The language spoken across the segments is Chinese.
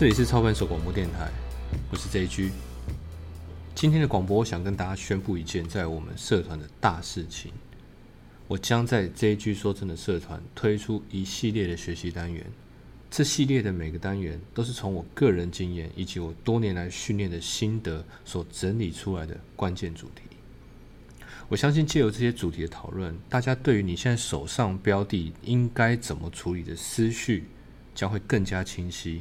这里是操盘手广播电台，我是 JG。今天的广播，我想跟大家宣布一件在我们社团的大事情。我将在 JG 说真的社团推出一系列的学习单元，这系列的每个单元都是从我个人经验以及我多年来训练的心得所整理出来的关键主题。我相信借由这些主题的讨论，大家对于你现在手上标的应该怎么处理的思绪将会更加清晰。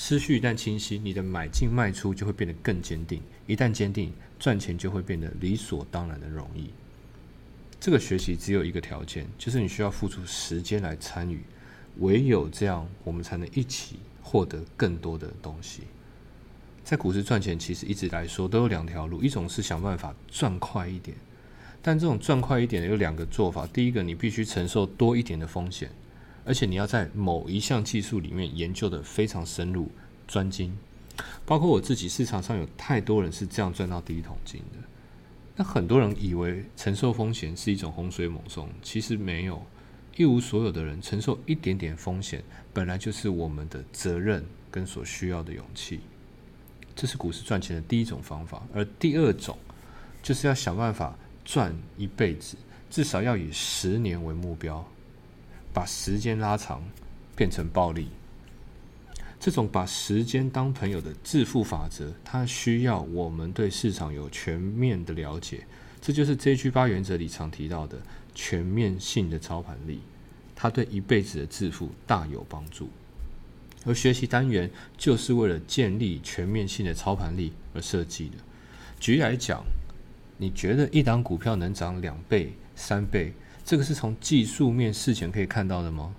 思绪一旦清晰，你的买进卖出就会变得更坚定。一旦坚定，赚钱就会变得理所当然的容易。这个学习只有一个条件，就是你需要付出时间来参与，唯有这样，我们才能一起获得更多的东西。在股市赚钱，其实一直来说都有两条路，一种是想办法赚快一点，但这种赚快一点的有两个做法。第一个，你必须承受多一点的风险，而且你要在某一项技术里面研究的非常深入、专精。包括我自己，市场上有太多人是这样赚到第一桶金的。那很多人以为承受风险是一种洪水猛兽，其实没有。一无所有的人承受一点点风险，本来就是我们的责任跟所需要的勇气。这是股市赚钱的第一种方法，而第二种就是要想办法赚一辈子，至少要以十年为目标，把时间拉长，变成暴利。这种把时间当朋友的致富法则，它需要我们对市场有全面的了解。这就是 J G 八原则里常提到的全面性的操盘力，它对一辈子的致富大有帮助。而学习单元就是为了建立全面性的操盘力而设计的。举例来讲，你觉得一档股票能涨两倍、三倍，这个是从技术面事前可以看到的吗？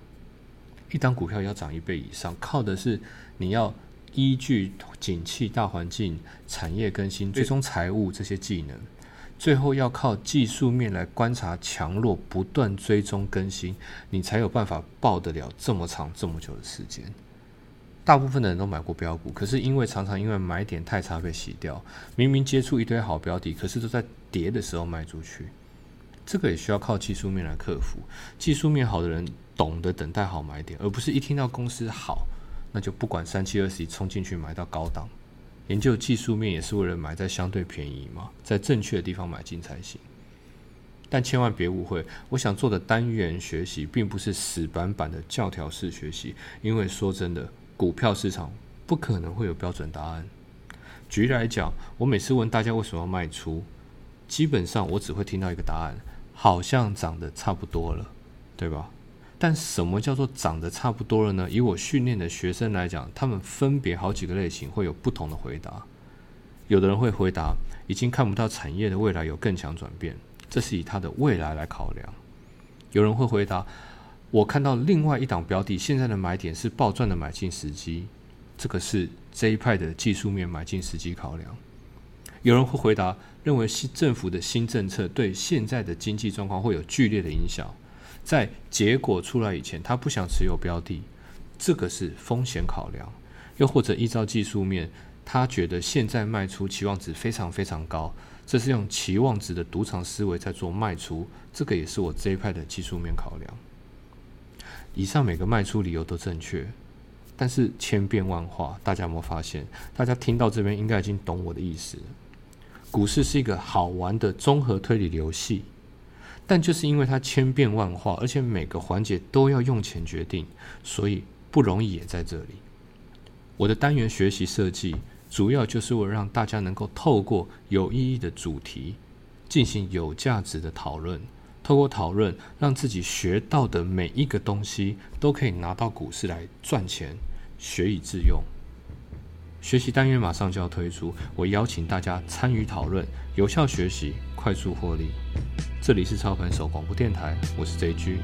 一档股票要涨一倍以上，靠的是你要依据景气大环境、产业更新、追踪财务这些技能，最后要靠技术面来观察强弱，不断追踪更新，你才有办法报得了这么长这么久的时间。大部分的人都买过标股，可是因为常常因为买点太差被洗掉，明明接触一堆好标的，可是都在跌的时候卖出去。这个也需要靠技术面来克服。技术面好的人懂得等待好买点，而不是一听到公司好，那就不管三七二十一冲进去买到高档。研究技术面也是为了买在相对便宜嘛，在正确的地方买进才行。但千万别误会，我想做的单元学习并不是死板板的教条式学习，因为说真的，股票市场不可能会有标准答案。举例来讲，我每次问大家为什么要卖出，基本上我只会听到一个答案。好像长得差不多了，对吧？但什么叫做长得差不多了呢？以我训练的学生来讲，他们分别好几个类型会有不同的回答。有的人会回答，已经看不到产业的未来有更强转变，这是以他的未来来考量。有人会回答，我看到另外一档标的，现在的买点是暴赚的买进时机，这个是这一派的技术面买进时机考量。有人会回答，认为新政府的新政策对现在的经济状况会有剧烈的影响，在结果出来以前，他不想持有标的，这个是风险考量。又或者依照技术面，他觉得现在卖出期望值非常非常高，这是用期望值的赌场思维在做卖出，这个也是我这一派的技术面考量。以上每个卖出理由都正确，但是千变万化，大家有没有发现？大家听到这边应该已经懂我的意思了。股市是一个好玩的综合推理游戏，但就是因为它千变万化，而且每个环节都要用钱决定，所以不容易也在这里。我的单元学习设计，主要就是为了让大家能够透过有意义的主题，进行有价值的讨论，透过讨论，让自己学到的每一个东西都可以拿到股市来赚钱，学以致用。学习单元马上就要推出，我邀请大家参与讨论，有效学习，快速获利。这里是超盘手广播电台，我是 JG。